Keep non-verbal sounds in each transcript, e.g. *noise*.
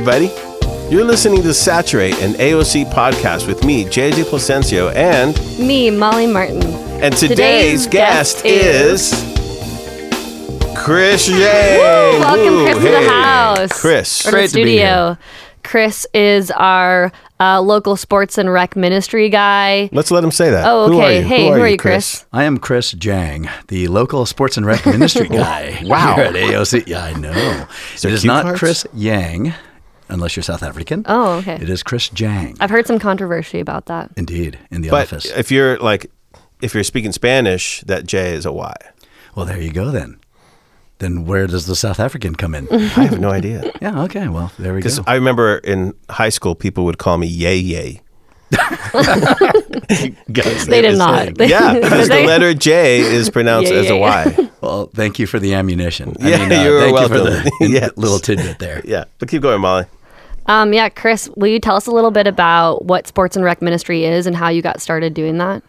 Hey, everybody. You're listening to Saturate, an AOC podcast with me, JJ Placencio, and Me, Molly Martin. and today's, Today's guest, guest is Chris Yang. Woo! Welcome, Woo, Chris, to the house. Chris. Or Great the to be studio. Chris is our uh, local sports and rec ministry guy. Let's let him say that. Oh, Who are okay. you? Hey, who are you, Chris? I am Chris Jang, the local sports and rec ministry *laughs* guy. Wow. Here at AOC. Yeah, I know. there it is not cards? Chris Yang, unless you're South African. Oh, okay. It is Chris Jang. I've heard some controversy about that. Indeed, in the But office. if you're like, if you're speaking Spanish, that J is a Y. Well, there you go then. Then where does the South African come in? *laughs* I have no idea. yeah, okay. Well, there we go. Because I remember in high school, people would call me Yay Yay. Guys, They did not. saying- Yeah, *laughs* because the letter J is *laughs* pronounced Yay, as a Y. yay. Well, thank you for the ammunition. Yeah, uh, you're thank welcome. you for the Yes. little tidbit there. Yeah, but keep going, Molly. Um, yeah, Chris, will you tell us a little bit about what sports and rec ministry is and how you got started doing that?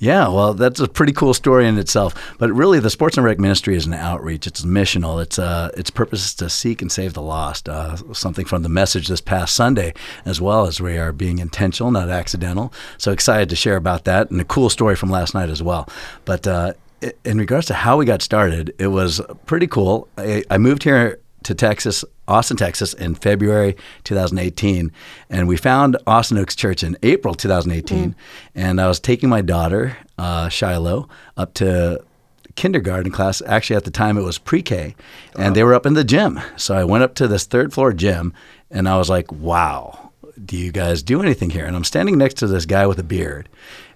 Yeah, well, that's a pretty cool story in itself. But really, the Sports and Rec Ministry is an outreach. It's missional. It's uh, its purpose is to seek and save the lost. Uh, something from the message this past Sunday, as well as we are being intentional, not accidental. So excited to share about that and a cool story from last night as well. But uh, in regards to how we got started, it was pretty cool. I, I moved here to Texas, Austin, Texas, in February 2018, and we found Austin Oaks Church in April 2018. And I was taking my daughter, uh, Shiloh, up to kindergarten class. Actually, at the time it was pre-K, and they were up in the gym. So I went up to this third floor gym, and I was like, "Wow." Do you guys do anything here? And I'm standing next to this guy with a beard,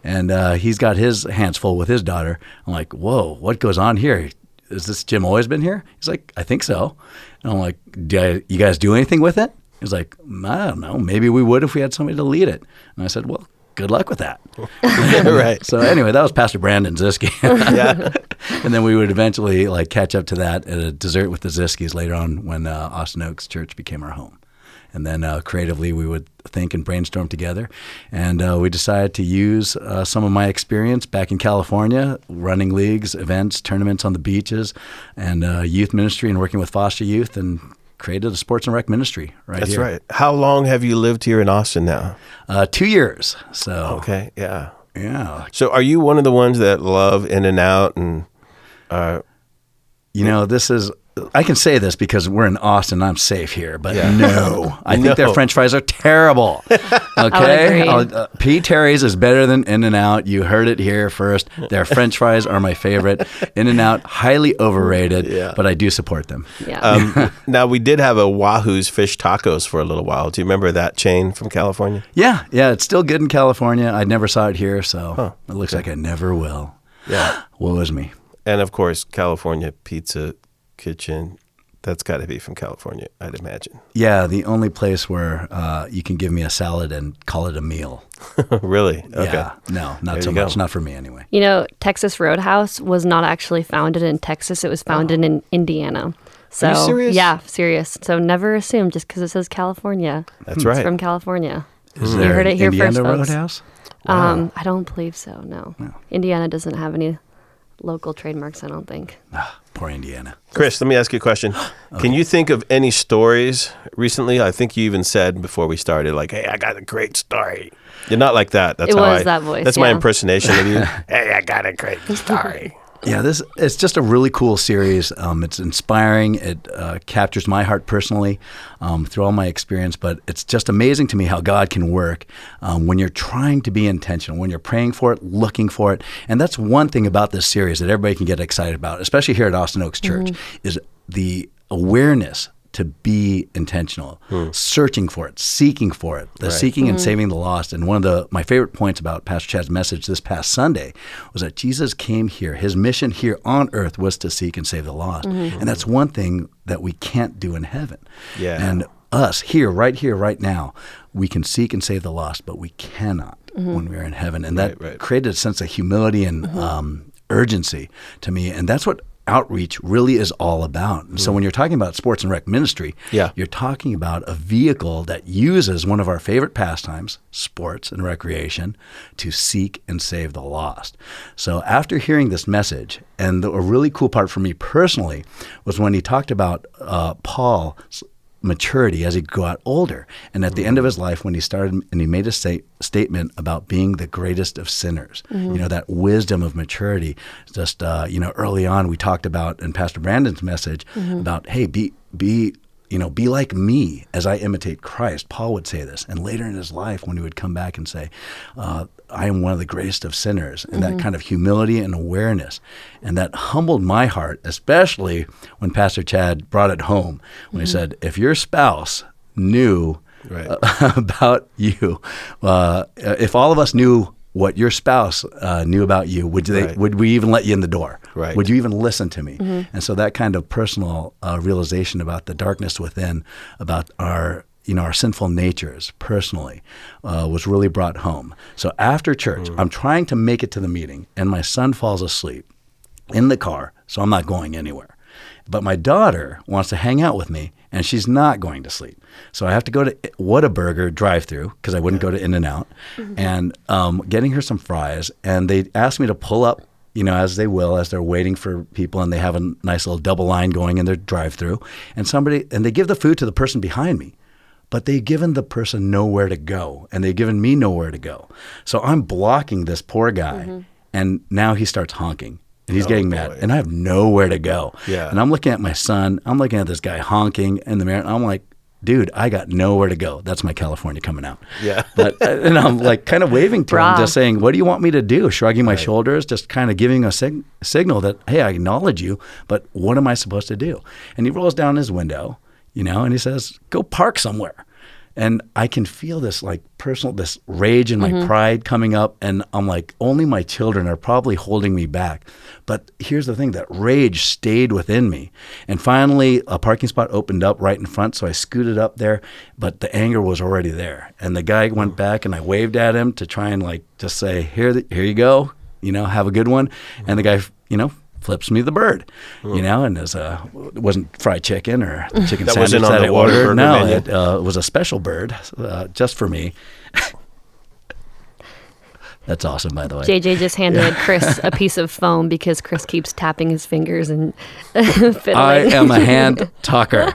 and uh, he's got his hands full with his daughter. I'm like, "Whoa, what goes on here? Has this gym always been here?" He's like, "I think so." And I'm like, do I, "You guys do anything with it?" He's like, "I don't know. Maybe we would if we had somebody to lead it." And I said, "Well, good luck with that." *laughs* right. So anyway, that was Pastor Brandon Ziski. *laughs* Yeah. *laughs* and then we would eventually like catch up to that at a dessert with the Ziskis later on when uh, Austin Oaks Church became our home. And then uh, creatively, we would think and brainstorm together. And uh, we decided to use uh, some of my experience back in California, running leagues, events, tournaments on the beaches, and uh, youth ministry and working with foster youth, and created a sports and rec ministry right here. That's here. right. How long have you lived here in Austin now? Uh, two years. So, Okay, yeah. yeah. So are you one of the ones that love In and Out and uh, You know, this is. I can say this because we're in Austin. I'm safe here, but Yeah. no, *laughs* I think No. their French fries are terrible. *laughs* Okay, agree. Uh, P. Terry's is better than In and Out. You heard it here first. Their French fries are my favorite. *laughs* In and Out highly overrated, Yeah. but I do support them. Yeah. um, now we did have a Wahoo's fish tacos for a little while. Do you remember that chain from California? Yeah, yeah, it's still good in California. I never saw it here, so it looks like I never will. Yeah. *gasps* Woe is me. And of course, California Pizza Kitchen. That's got to be from California, I'd imagine. Yeah, the only place where uh, you can give me a salad and call it a meal. *laughs* really? Okay. Yeah, no, not There so you go. much. Not for me anyway. you know, Texas Roadhouse was not actually founded in Texas, it was founded in Indiana. So, you serious? yeah, serious. So never assume just because it says California. That's It's right. from California. Is You there heard it here Indiana first, folks. Roadhouse? Um, I don't believe so. No. Indiana doesn't have any local trademarks. I don't think. Indiana. Chris, let me ask you a question. *gasps* Can you think of any stories recently? I think you even said before we started, like, "Hey, I got a great story." You're not like that. That's It how was I, that voice, That's my impersonation of you. *laughs* hey, I got a great *laughs* story. Yeah, this it's just a really cool series. Um, it's inspiring. It uh, captures my heart personally um, through all my experience. But it's just amazing to me how God can work um, when you're trying to be intentional, when you're praying for it, looking for it. And that's one thing about this series that everybody can get excited about, especially here at Austin Oaks Church, is the awareness to be intentional, hmm. searching for it, seeking for it, the seeking and mm-hmm. saving the lost. And one of the my favorite points about Pastor Chad's message this past Sunday was that Jesus came here. His mission here on earth was to seek and save the lost. Mm-hmm. And that's one thing that we can't do in heaven. Yeah. And us here, right here, right now, we can seek and save the lost, but we cannot mm-hmm. when we're in heaven. And that Right, right. created a sense of humility and um, urgency to me. And that's what outreach really is all about. And so when you're talking about sports and rec ministry, Yeah. you're talking about a vehicle that uses one of our favorite pastimes, sports and recreation, to seek and save the lost. So after hearing this message, and the, a really cool part for me personally was when he talked about uh, Paul maturity as he got older. And at the end of his life, when he started and he made a sta- statement about being the greatest of sinners, you know, that wisdom of maturity. Just, uh, you know, early on, we talked about in Pastor Brandon's message about, hey, be, be, you know, be like me as I imitate Christ. Paul would say this. And later in his life, when he would come back and say, uh, I am one of the greatest of sinners, and that kind of humility and awareness. And that humbled my heart, especially when Pastor Chad brought it home when he said, If your spouse knew Right. uh, *laughs* about you, uh, if all of us knew what your spouse uh, knew about you, would they? Right. Would we even let you in the door? Right. Would you even listen to me? And so that kind of personal uh, realization about the darkness within, about our you know our sinful natures personally, uh, was really brought home. So after church, I'm trying to make it to the meeting, and my son falls asleep in the car, so I'm not going anywhere. But my daughter wants to hang out with me, and she's not going to sleep. So I have to go to Whataburger drive-through because I wouldn't go to In and Out, and um, getting her some fries. And they asked me to pull up, you know, as they will, as they're waiting for people, and they have a nice little double line going in their drive-through. And somebody, and they give the food to the person behind me but they've given the person nowhere to go and they've given me nowhere to go. So I'm blocking this poor guy and now he starts honking and he's oh, getting mad boy. and I have nowhere to go. Yeah. And I'm looking at my son, I'm looking at this guy honking in the mirror and I'm like, dude, I got nowhere to go. That's my California coming out. Yeah. *laughs* But uh, and I'm like kind of waving to him, Brah. just saying, "What do you want me to do?" Shrugging my shoulders, just kind of giving a sig- signal that, "Hey, I acknowledge you, but what am I supposed to do?" And he rolls down his window, you know, and he says, "Go park somewhere." And I can feel this like personal, this rage and my mm-hmm. pride coming up. And I'm like, only my children are probably holding me back. But here's the thing that rage stayed within me. And finally, a parking spot opened up right in front. So I scooted up there, but the anger was already there. And the guy went oh. back and I waved at him to try and like just say, here, the, here you go, you know, have a good one. And the guy, you know, flips me the bird, you know, and as a, it wasn't fried chicken or the chicken That sandwich wasn't on that the I ordered. No, menu. it uh, was a special bird uh, just for me. *laughs* That's awesome, by the way. JJ just handed Chris a *laughs* piece of foam because Chris keeps tapping his fingers and *laughs* fiddling. I am a hand talker.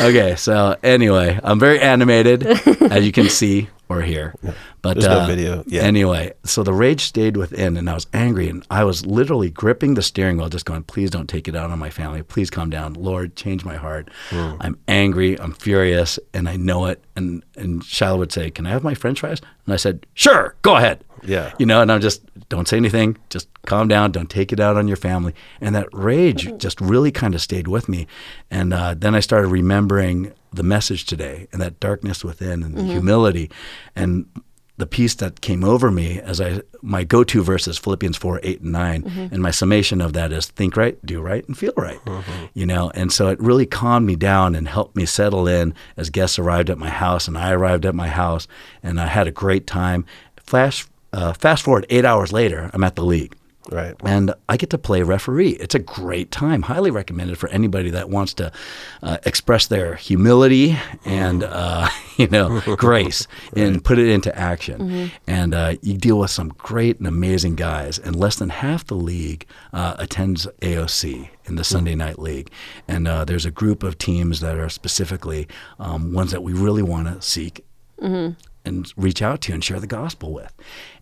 Okay, so anyway, I'm very animated, as you can see or here. But There's no uh, video yet. Anyway, so the rage stayed within, and I was angry, and I was literally gripping the steering wheel, just going, "Please don't take it out on my family. Please calm down, Lord, change my heart. Hmm. I'm angry. I'm furious, and I know it." And and Shiloh would say, "Can I have my French fries?" And I said, "Sure, go ahead." Yeah. You know, and I'm just, don't say anything, just calm down, don't take it out on your family. And that rage mm-hmm. just really kind of stayed with me. And uh, then I started remembering the message today and that darkness within and the mm-hmm. humility and the peace that came over me as I, my go to verse is Philippians 4, 8, and 9. Mm-hmm. And my summation of that is think right, do right, and feel right. You know, and so it really calmed me down and helped me settle in as guests arrived at my house and I arrived at my house and I had a great time. Flash, uh, fast forward eight hours later, I'm at the league. Right. And I get to play referee. It's a great time. Highly recommended for anybody that wants to uh, express their humility and uh, *laughs* you know *laughs* grace and put it into action. And uh, you deal with some great and amazing guys. And less than half the league uh, attends AOC in the Sunday Night League. And uh, there's a group of teams that are specifically um, ones that we really want to seek and reach out to and share the gospel with.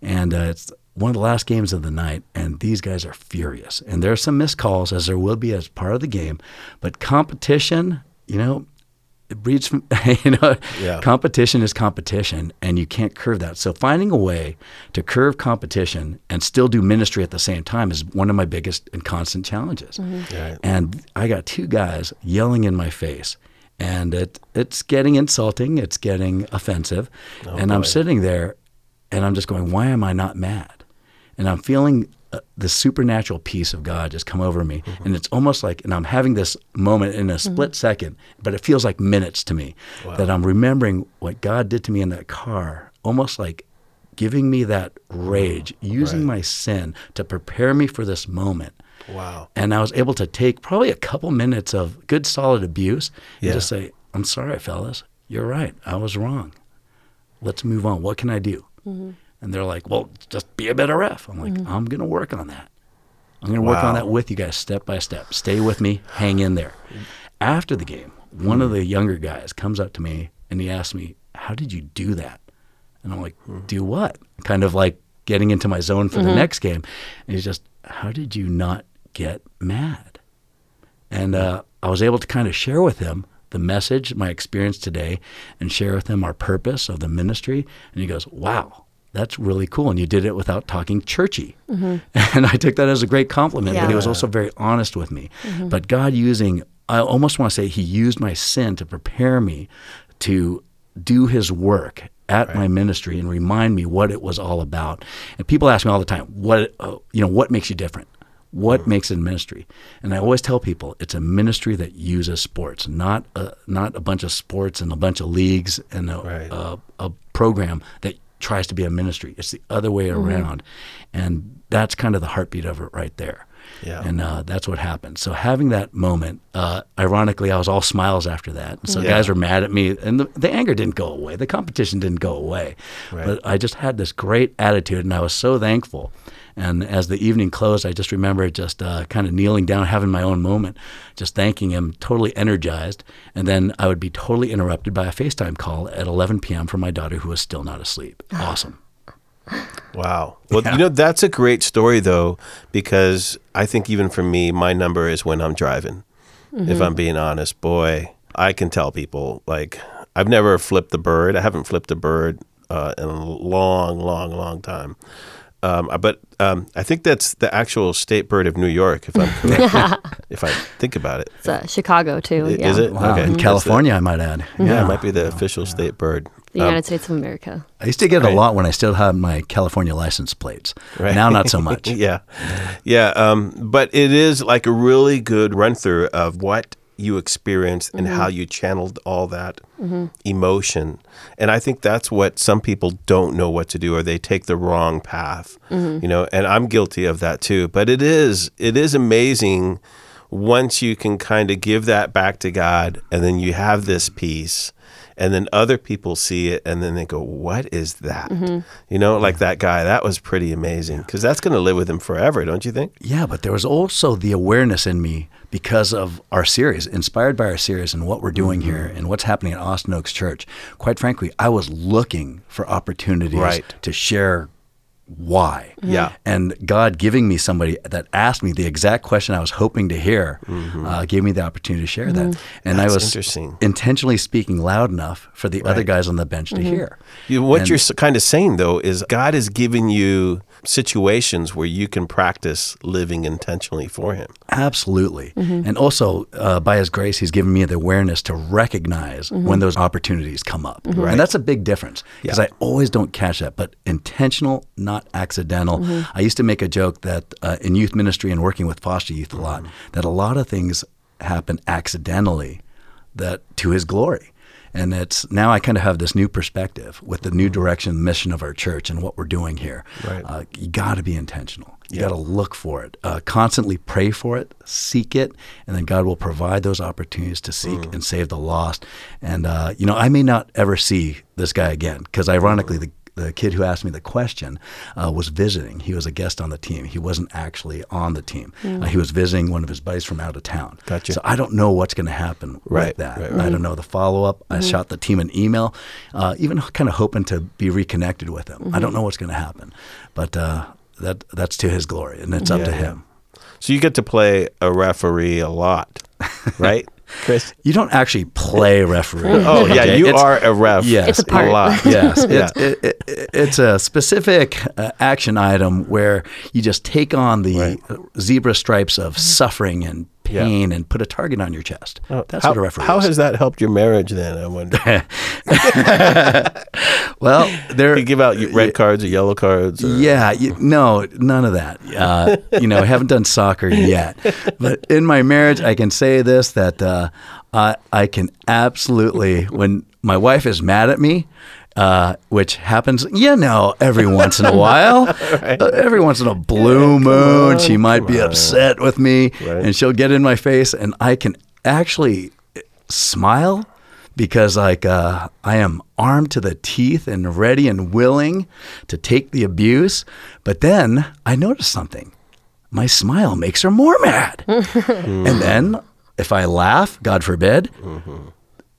And uh, it's one of the last games of the night, and these guys are furious. And there are some missed calls, as there will be as part of the game. But competition, you know, it breeds from, *laughs* you know, Yeah. competition is competition, and you can't curve that. So finding a way to curve competition and still do ministry at the same time is one of my biggest and constant challenges. Right. And I got two guys yelling in my face. And it, it's getting insulting. It's getting offensive. Oh, and I'm sitting there and I'm just going, why am I not mad? And I'm feeling uh, the supernatural peace of God just come over me. Mm-hmm. And it's almost like, and I'm having this moment in a mm-hmm. split second, but it feels like minutes to me that I'm remembering what God did to me in that car, almost like giving me that rage, mm-hmm. using Right. my sin to prepare me for this moment. Wow. And I was able to take probably a couple minutes of good, solid abuse and Yeah. just say, I'm sorry, fellas. You're right. I was wrong. Let's move on. What can I do? Mm-hmm. And they're like, well, just be a better ref. I'm like, mm-hmm. I'm going to work on that. I'm going to work on that with you guys step by step. Stay with me. Hang in there. After the game, one of mm. the younger guys comes up to me and he asks me, "How did you do that?" And I'm like, hmm. "Do what?" Kind of like getting into my zone for the mm-hmm. next game. And he's just, "How did you not get mad?" And uh, I was able to kind of share with him the message, my experience today, and share with him our purpose of the ministry. And he goes, Wow, that's really cool. And you did it without talking churchy. And I took that as a great compliment. But he was also very honest with me. But God using, I almost want to say, He used my sin to prepare me to do His work at my ministry and remind me what it was all about. And people ask me all the time, what uh, you know, what makes you different? What makes it a ministry? And I always tell people it's a ministry that uses sports, not a, not a bunch of sports and a bunch of leagues and a, Right. a, a program that tries to be a ministry. It's the other way around, and that's kind of the heartbeat of it right there. Yeah. And uh, that's what happened. So having that moment, uh, ironically, I was all smiles after that. So Yeah. guys were mad at me, and the, the anger didn't go away. The competition didn't go away. Right. But I just had this great attitude, and I was so thankful. And as the evening closed, I just remember just uh, kind of kneeling down, having my own moment, just thanking him, totally energized. And then I would be totally interrupted by a FaceTime call at 11 p.m. from my daughter, who was still not asleep. *sighs* Awesome. Wow. Well, you know, that's a great story, though, because I think even for me, my number is when I'm driving. If I'm being honest, boy, I can tell people, like, I've never flipped the bird. I haven't flipped a bird uh, in a long, long, long time. Um, but um, I think that's the actual state bird of New York, if I'm *laughs* correct. if I think about it. It's uh, Chicago too. I- yeah. Is it? Wow. Okay. In That's the- California, I might add. yeah, it might be the official state bird. The Um, United States of America. I used to get it Right. a lot when I still had my California license plates. Right. Now, not so *laughs* much. yeah, yeah. Um, but it is like a really good run through of what you experienced and how mm-hmm. you channeled all that mm-hmm. emotion. And I think that's what some people don't know what to do, or they take the wrong path. Mm-hmm. You know, and I'm guilty of that too. But it is it is amazing once you can kind of give that back to God, and then you have this peace. And then other people see it, and then they go, "What is that?" You know, like that guy. That was pretty amazing because that's going to live with him forever, don't you think? Yeah, but there was also the awareness in me because of our series, inspired by our series and what we're doing Mm-hmm. here and what's happening at Austin Oaks Church. Quite frankly, I was looking for opportunities Right. to share why. Yeah. And God giving me somebody that asked me the exact question I was hoping to hear uh, gave me the opportunity to share that. And I Mm-hmm. Was intentionally speaking loud enough for the other guys on the bench to hear. You, what And- you're kind of saying though is God is giving you situations where you can practice living intentionally for Him. Absolutely. Mm-hmm. And also, uh, by His grace, He's given me the awareness to recognize mm-hmm. when those opportunities come up. Mm-hmm. And that's a big difference because Yeah. I always don't catch that, but intentional, not accidental. I used to make a joke that uh, in youth ministry and working with foster youth a lot, that a lot of things happen accidentally that to His glory. And it's now I kind of have this new perspective with the new direction, mission of our church, and what we're doing here. Right. Uh, you got to be intentional. You got to look for it, uh, constantly pray for it, seek it, and then God will provide those opportunities to seek Mm. and save the lost. And uh, you know, I may not ever see this guy again because, ironically, the the kid who asked me the question uh, was visiting. He was a guest on the team. He wasn't actually on the team. Uh, he was visiting one of his buddies from out of town. Gotcha. So I don't know what's going to happen Right, with that. right, I don't know the follow up. I shot the team an email, uh, even kind of hoping to be reconnected with him. I don't know what's going to happen, but uh, that that's to his glory, and it's up Yeah, to yeah. him. So you get to play a referee a lot, *laughs* right, Chris? You don't actually play referee. Oh yeah, Okay, you it's- are a ref. Yes, It's a part. lot. *laughs* yes, Yeah. it's, it, it, it's a specific uh, action item where you just take on the Right. uh, zebra stripes of suffering and Yeah. pain and put a target on your chest. That's how, what a referee How is. has that helped your marriage then? I wonder. *laughs* well, there *laughs* you give out red cards or yellow cards? Or, Yeah, you, no, none of that. Uh, *laughs* you know, I haven't done soccer yet, but in my marriage, I can say this: that uh, I, I can absolutely, when my wife is mad at me, uh, which happens, you know, every once in a while, *laughs* uh, every once in a blue moon, she might be upset with me, Right. and she'll get in my face, and I can actually smile because like uh, I am armed to the teeth and ready and willing to take the abuse. But then I notice something. My smile makes her more mad. *laughs* and then if I laugh, God forbid,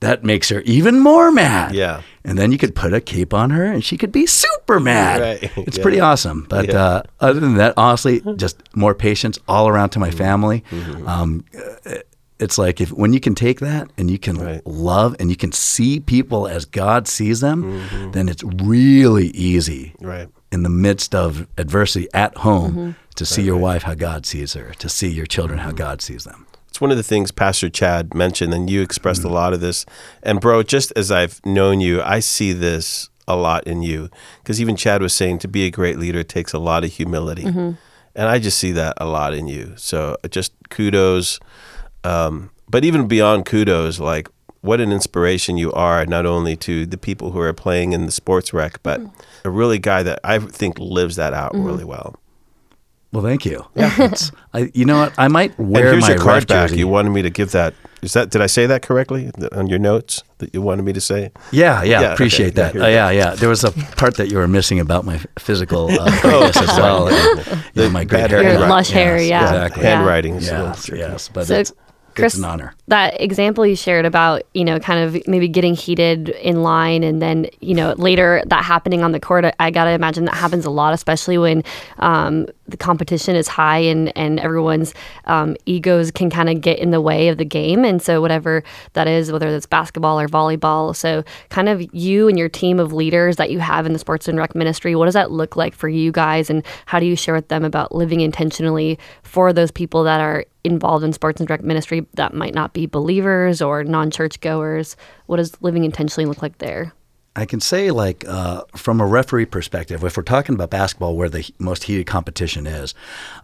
that makes her even more mad. Mm-hmm. Yeah. And then you could put a cape on her and she could be super mad. Right. *laughs* It's Yeah. pretty awesome. But Yeah. uh, other than that, honestly, just more patience all around to my Mm-hmm. family. Um, uh, it's like if when you can take that and you can Right. love and you can see people as God sees them, Mm-hmm. then it's really easy Right. in the midst of adversity at home Mm-hmm. to see your wife how God sees her, to see your children how God sees them. It's one of the things Pastor Chad mentioned, and you expressed a mm-hmm. lot of this. And, bro, just as I've known you, I see this a lot in you. Because even Chad was saying to be a great leader takes a lot of humility. Mm-hmm. And I just see that a lot in you. So uh, just kudos. Um, but even beyond kudos, like what an inspiration you are, not only to the people who are playing in the sports rec, but mm. a really guy that I think lives that out mm-hmm. really well. Well, thank you. *laughs* It's, I, you know what? I might And wear here's my your card back. jersey. You wanted me to give that. Is that did I say that correctly on your notes that you wanted me to say? Yeah, yeah, Yeah, appreciate okay. That. here Uh, yeah, yeah. There was a part that you were missing about my physical uh, *laughs* greatness as well. *laughs* and, you know, my great bad hair. Your lush hair, Yes, yeah. Exactly. Handwriting. is Yes, yes. But So, it's, Chris, it's an honor. that example you shared about you know kind of maybe getting heated in line and then you know later that happening on the court I, I gotta imagine that happens a lot especially when um, the competition is high and and everyone's um, egos can kind of get in the way of the game and so whatever that is whether that's basketball or volleyball so kind of you and your team of leaders that you have in the sports and rec ministry what does that look like for you guys and how do you share with them about living intentionally for those people that are involved in sports and rec ministry that might not be believers or non churchgoers? what does living intentionally look like there I can say, like, uh, from a referee perspective, if we're talking about basketball, where the most heated competition is,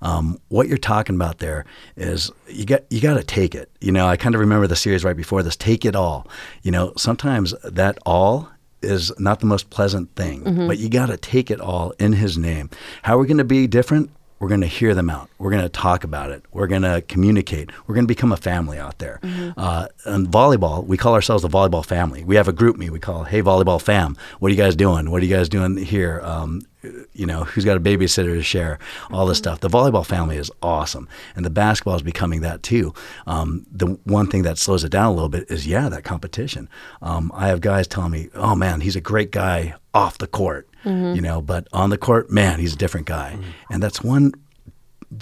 um, what you're talking about there is you got you got to take it. You know, I kind of remember the series right before this. Take it all. You know, sometimes that all is not the most pleasant thing, but you got to take it all in His name. How are we going to be different? We're going to hear them out. We're going to talk about it. We're going to communicate. We're going to become a family out there. Uh, and volleyball, we call ourselves the volleyball family. We have a GroupMe we call, "Hey Volleyball Fam, what are you guys doing? What are you guys doing here? Um, you know, who's got a babysitter to share? All this stuff. The volleyball family is awesome, and the basketball is becoming that too. Um, the one thing that slows it down a little bit is yeah, that competition. Um, I have guys telling me, "Oh man, he's a great guy off the court." You know, but on the court, man, he's a different guy, and that's one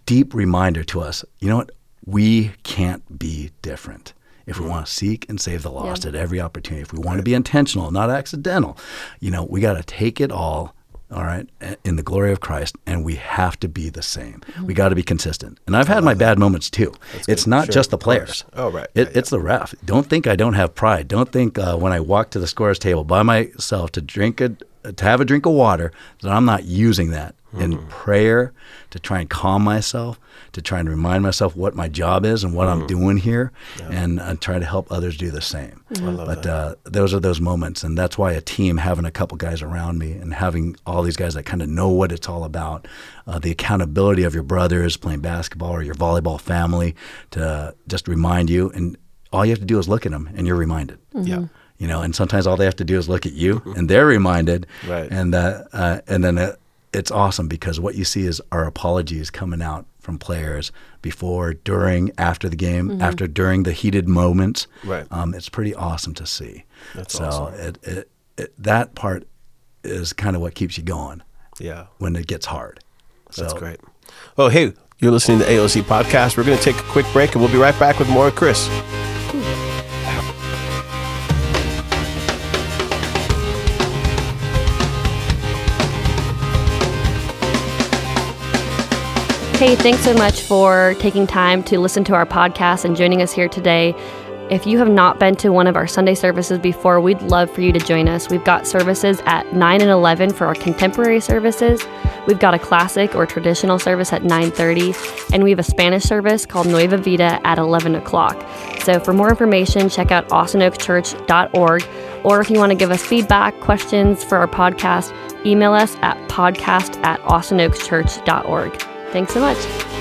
deep reminder to us you know what? We can't be different. If we want to seek and save the lost Yeah. at every opportunity, if we want to be intentional, not accidental, you know, we got to take it all, all right, in the glory of Christ, and we have to be the same. We got to be consistent. And I've had my bad moments too. It's not Sure, just the players. Oh, right. It, Yeah, It's the ref. Don't think I don't have pride. Don't think uh, when I walk to the scorer's table by myself to drink a to have a drink of water that I'm not using that in Mm-hmm. prayer to try and calm myself, to try and remind myself what my job is and what I'm Mm-hmm. doing here, and uh, try to help others do the same. but uh, those are those moments, and that's why a team having a couple guys around me and having all these guys that kind of know what it's all about, uh, the accountability of your brothers playing basketball or your volleyball family to just remind you, and all you have to do is look at them, and you're reminded Yeah. You know and sometimes all they have to do is look at you and they're reminded Right. and uh, uh, and then uh, it's awesome because what you see is our apologies coming out from players before during after the game after during the heated moments Right. um, it's pretty awesome to see That's so awesome. it, it, it, that part is kind of what keeps you going Yeah. when it gets hard That's great. Oh, hey, you're listening to AOC Podcast. We're going to take a quick break and we'll be right back with more of Chris. Hey, thanks so much for taking time to listen to our podcast and joining us here today. If you have not been to one of our Sunday services before, we'd love for you to join us. We've got services at 9 and 11 for our contemporary services. We've got a classic or traditional service at 9:30, and we have a Spanish service called Nueva Vida at 11 o'clock. So for more information, check out austinoakchurch.org, or if you want to give us feedback, questions for our podcast, email us at podcast at austinoakchurch.org. Thanks so much.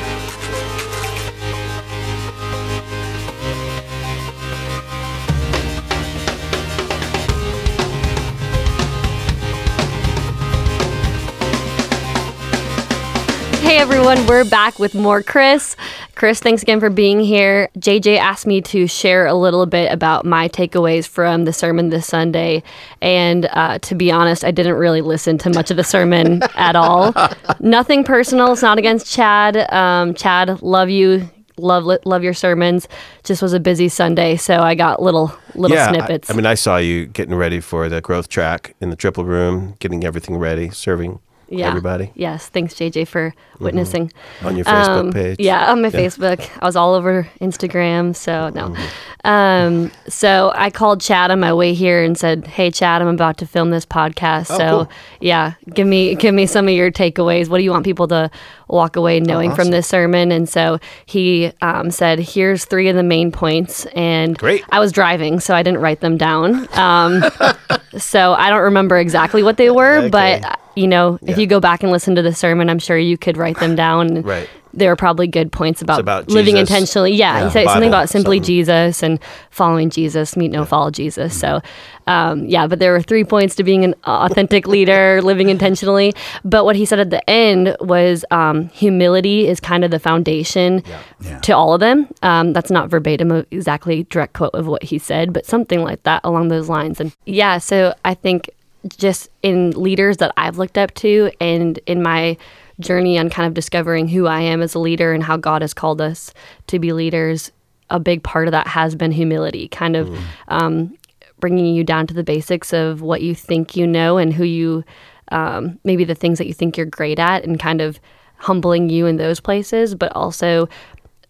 Everyone, we're back with more Chris. Chris, thanks again for being here. JJ asked me to share a little bit about my takeaways from the sermon this Sunday. And uh, to be honest, I didn't really listen to much of the sermon *laughs* at all. Nothing personal. It's not against Chad. Um, Chad, love you. Love love your sermons. Just was a busy Sunday, so I got little little yeah, I- snippets. I, mean, I saw you getting ready for the growth track in the triple room, getting everything ready, serving yeah. everybody Yes, thanks JJ for witnessing. on your Facebook Um, page. Yeah, on my Facebook. I was all over Instagram. So, no. Um, so I called Chad on my way here and said, Hey, Chad, I'm about to film this podcast. so, cool. yeah, give me give me some of your takeaways. What do you want people to walk away knowing from awesome. this sermon? And so he um, said, Here's three of the main points. And Great. I was driving, so I didn't write them down. Um, *laughs* so I don't remember exactly what they were, Okay. but you know, if Yeah. you go back and listen to the sermon, I'm sure you could write them down. Right. There are probably good points about, about living Jesus. intentionally. Yeah, Yeah, he said something about simply something. Jesus and following Jesus, meet no follow Jesus. So, um, yeah, but there were three points to being an *laughs* authentic leader, living intentionally. But what he said at the end was um, humility is kind of the foundation Yeah. to all of them. Um, that's not verbatim exactly direct quote of what he said, but something like that along those lines. And yeah, so I think just in leaders that I've looked up to and in my journey on kind of discovering who I am as a leader and how God has called us to be leaders, a big part of that has been humility, kind of um, bringing you down to the basics of what you think you know and who you, um, maybe the things that you think you're great at, and kind of humbling you in those places, but also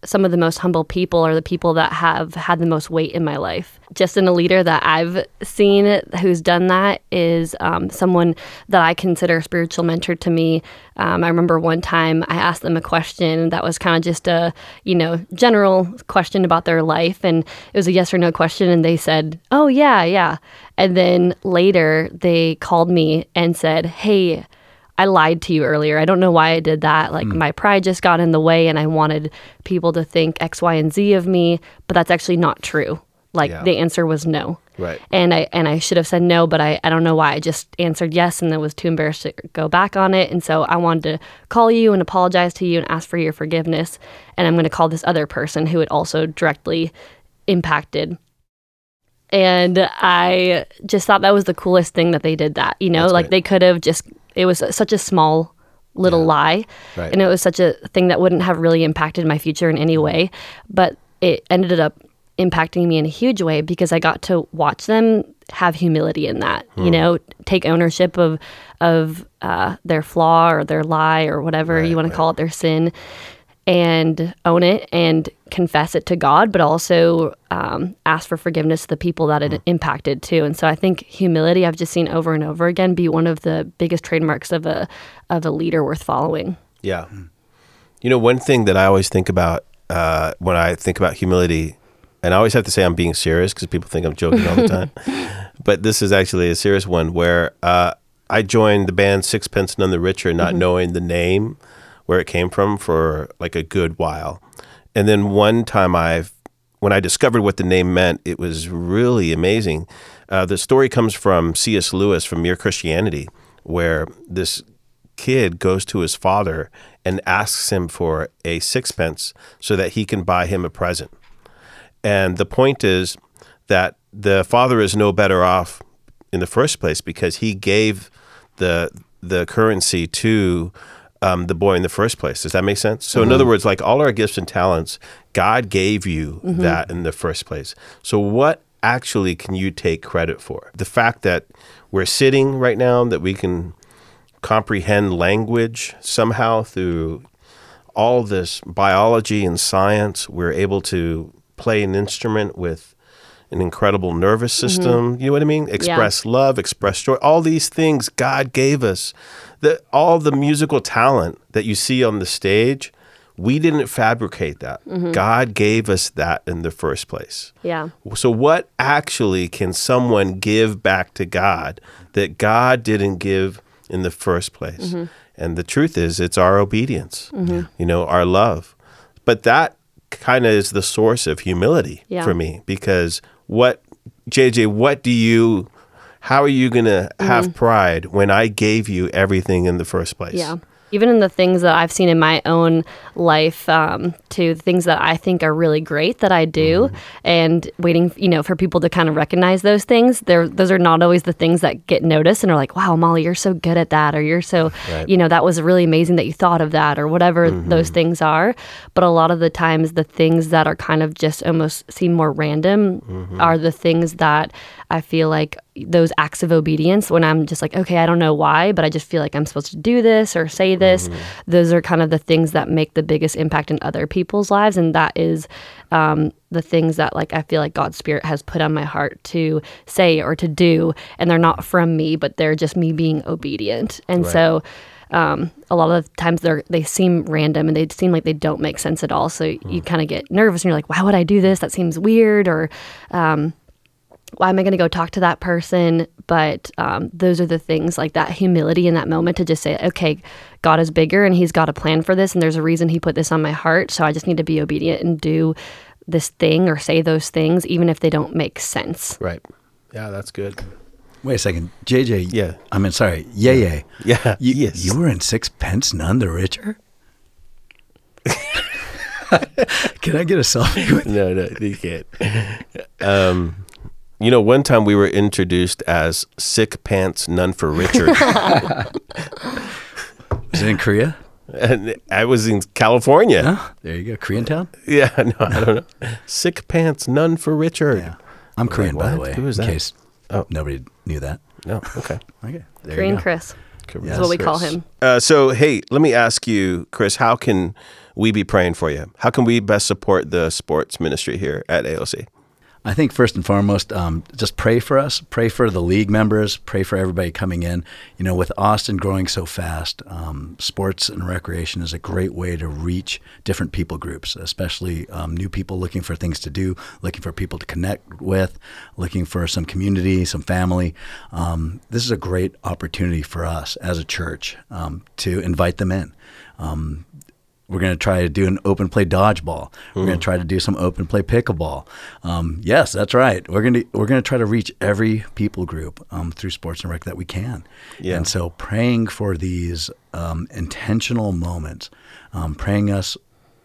some of the most humble people are the people that have had the most weight in my life. Just in a leader that I've seen who's done that is um, someone that I consider a spiritual mentor to me. Um, I remember one time I asked them a question that was kind of just a, you know, general question about their life. And it was a yes or no question. And they said, oh, yeah, yeah. And then later they called me and said, hey, I lied to you earlier. I don't know why I did that. Like hmm. my pride just got in the way and I wanted people to think X, Y, and Z of me, but that's actually not true. Like Yeah. the answer was no. Right. And I and I should have said no, but I, I don't know why. I just answered yes and then was too embarrassed to go back on it. And so I wanted to call you and apologize to you and ask for your forgiveness. And I'm gonna call this other person who it also directly impacted and I just thought that was the coolest thing that they did that. You know, That's like great. they could have just it was such a small little lie Right. and it was such a thing that wouldn't have really impacted my future in any way, but it ended up impacting me in a huge way because I got to watch them have humility in that. You know, take ownership of of uh, their flaw or their lie or whatever Right, you want to call it, their sin, and own it and confess it to God, but also um, ask for forgiveness to the people that it impacted too. And so I think humility I've just seen over and over again be one of the biggest trademarks of a of a leader worth following. Yeah. You know, one thing that I always think about uh, when I think about humility, and I always have to say I'm being serious because people think I'm joking all the *laughs* time, but this is actually a serious one where uh, I joined the band Sixpence None the Richer, not knowing the name, where it came from, for like a good while. And then one time I, when I discovered what the name meant, it was really amazing. Uh, the story comes from C.S. Lewis from Mere Christianity, where this kid goes to his father and asks him for a sixpence so that he can buy him a present. And the point is that the father is no better off in the first place because he gave the the currency to um, the boy in the first place. Does that make sense? So, in other words, like all our gifts and talents, God gave you that in the first place. So, what actually can you take credit for? The fact that we're sitting right now, that we can comprehend language somehow through all this biology and science. We're able to play an instrument with an incredible nervous mm-hmm. system. You know what I mean? Express love, express joy. All these things God gave us. The, all the musical talent that you see on the stage, we didn't fabricate that. Mm-hmm. God gave us that in the first place. Yeah. So, what actually can someone give back to God that God didn't give in the first place? Mm-hmm. And the truth is, it's our obedience, you know, our love. But that kind of is the source of humility Yeah. for me because what, JJ, what do you, how are you going to have mm-hmm. pride when I gave you everything in the first place? Yeah. Even in the things that I've seen in my own life, um, to things that I think are really great that I do, Mm-hmm. and waiting, you know, for people to kind of recognize those things. They're, those are not always the things that get noticed and are like, wow, Molly, you're so good at that, or you're so, Right. you know, that was really amazing that you thought of that, or whatever Mm-hmm. those things are. But a lot of the times, the things that are kind of just almost seem more random Mm-hmm. are the things that I feel like those acts of obedience when I'm just like, okay, I don't know why, but I just feel like I'm supposed to do this or say this. Those are kind of the things that make the biggest impact in other people's lives. And that is um, the things that like I feel like God's spirit has put on my heart to say or to do. And they're not from me, but they're just me being obedient. And so um, a lot of the times they're they seem random and they seem like they don't make sense at all. So you kind of get nervous and you're like, why would I do this? That seems weird or um, why am I going to go talk to that person? But um, those are the things like that humility in that moment to just say, okay, God is bigger and He's got a plan for this, and there's a reason He put this on my heart. So I just need to be obedient and do this thing or say those things, even if they don't make sense. Right. Yeah, that's good. Wait a second, JJ. Yeah. I mean, sorry, yeah, yeah. Yeah. You, yes. you were in Sixpence None the Richer. *laughs* Can I get a selfie with no, no, you can't. Um, you know, one time we were introduced as sick pants, none for Richard. *laughs* *laughs* Is it in Korea? and I was in California. Huh? There you go, Korean town. Yeah, *laughs* no, I don't know. Sick pants, none for Richard. Yeah, I'm Korean by the way. Who is in that? case Oh. nobody knew that. No, okay. Okay, there Korean you go. Chris Korean is what we call him. Uh, so, hey, let me ask you, Chris, how can we be praying for you? How can we best support the sports ministry here at AOC? I think first and foremost, um, just pray for us. Pray for the league members. Pray for everybody coming in. You know, with Austin growing so fast, um, sports and recreation is a great way to reach different people groups, especially um, new people looking for things to do, looking for people to connect with, looking for some community, some family. Um, this is a great opportunity for us as a church um, to invite them in. We're going to try to do an open play dodgeball. We're going to try to do some open play pickleball. Um, yes, that's right. We're going to we're going to try to reach every people group um, through sports and rec that we can. Yeah. And so, praying for these um, intentional moments, um, praying us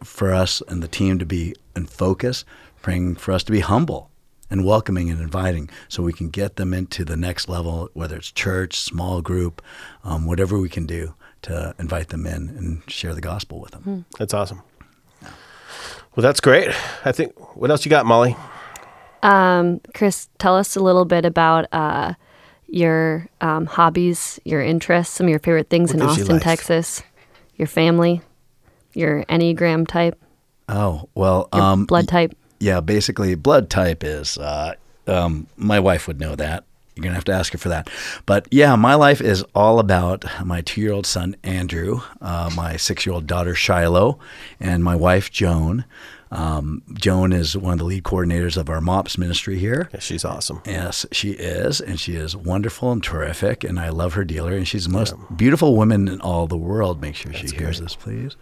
for us and the team to be in focus, praying for us to be humble and welcoming and inviting so we can get them into the next level, whether it's church, small group, um, whatever we can do to invite them in and share the gospel with them. That's awesome. Well, that's great. I think, what else you got, Molly? Um, Chris, tell us a little bit about uh, your um, hobbies, your interests, some of your favorite things What in gives you Austin. Texas, your family, your Enneagram type, Oh, well, your um, blood type. yeah, basically, blood type is, uh, um, my wife would know that. You're to have to ask her for that. But yeah, my life is all about my two year old son, Andrew, uh, my six year old daughter, Shiloh, and my wife, Joan. Um, Joan is one of the lead coordinators of our MOPS ministry here. Yeah, she's awesome. Yes, she is, and she is wonderful and terrific, and I love her dealer, and she's the most beautiful woman in all the world. Make sure she hears this, please.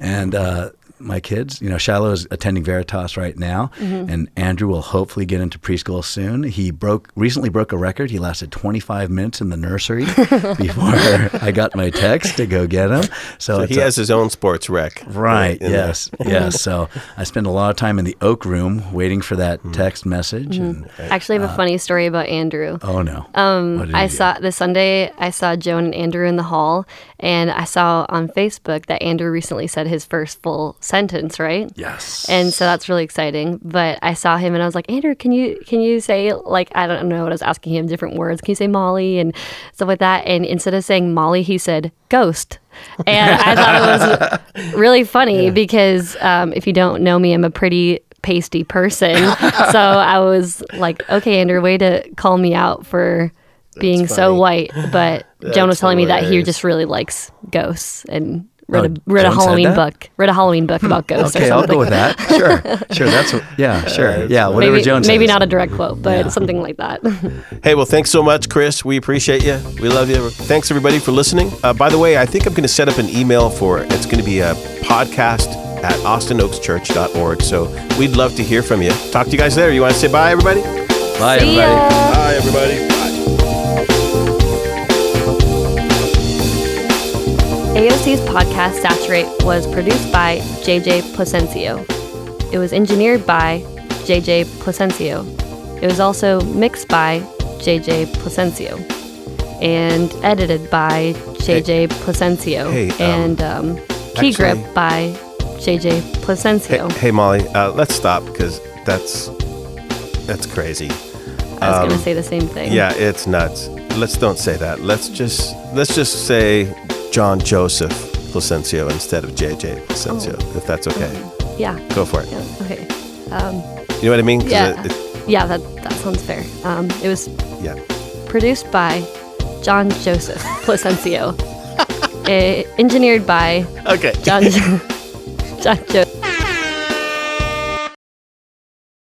And uh, my kids, you know, Shiloh is attending Veritas right now, and Andrew will hopefully get into preschool soon. He broke recently broke a record. He lasted 25 minutes in the nursery *laughs* before I got my text to go get him. So, So he a- has his own sports rec. Right. Yes. yes. So *laughs* I spend a lot of time in the oak room waiting for that Hmm. text message. And Actually, I have a funny story about Andrew. oh no. Um, I saw the Sunday. I saw Joan and Andrew in the hall, and I saw on Facebook that Andrew recently said his first full sentence. Right. Yes. And so that's really exciting. But I saw him and I was like, Andrew, can you can you say like I don't know what I was asking him different words. Can you say Molly and stuff like that? And instead of saying Molly, he said ghost. And I thought it was *laughs* really funny because um, if you don't know me, I'm a pretty pasty person. *laughs* so I was like, okay, Andrew, way to call me out for being so white. But *laughs* Joan was telling me that he just really likes ghosts and read Oh, a read a Halloween book. Read a Halloween book about ghosts or okay, I'll something. go with that. Sure. *laughs* Sure. That's what, yeah. Sure. Yeah. Whatever maybe, Joan maybe says. not a direct quote, but Yeah. something like that. *laughs* Hey, well, thanks so much, Chris. We appreciate you. We love you. Thanks, everybody, for listening. Uh, by the way, I think I'm going to set up an email for it's going to be a podcast at austinoakschurch.org. So we'd love to hear from you. Talk to you guys there. You want to say bye, everybody? Bye, See everybody. ya. Bye, everybody. Bye. AOC TNC's podcast Saturate was produced by JJ Placencio. It was engineered by JJ Placencio. It was also mixed by JJ Placencio and edited by JJ Placencio Hey, um, and um, key grip by JJ Hey, Placencio. hey Molly, uh, let's stop because that's that's crazy. I was going um, to say the same thing. Yeah, it's nuts. Let's don't say that. Let's just let's just say John Joseph Placencio instead of JJ Placencio, Oh. if that's okay. Yeah. Go for it. Yeah. Okay. You know what I mean? Yeah. it- it- Yeah, that, that sounds fair. Um, it was yeah. produced by John Joseph Placencio, *laughs* eh, engineered by Okay. John *laughs* John Joseph.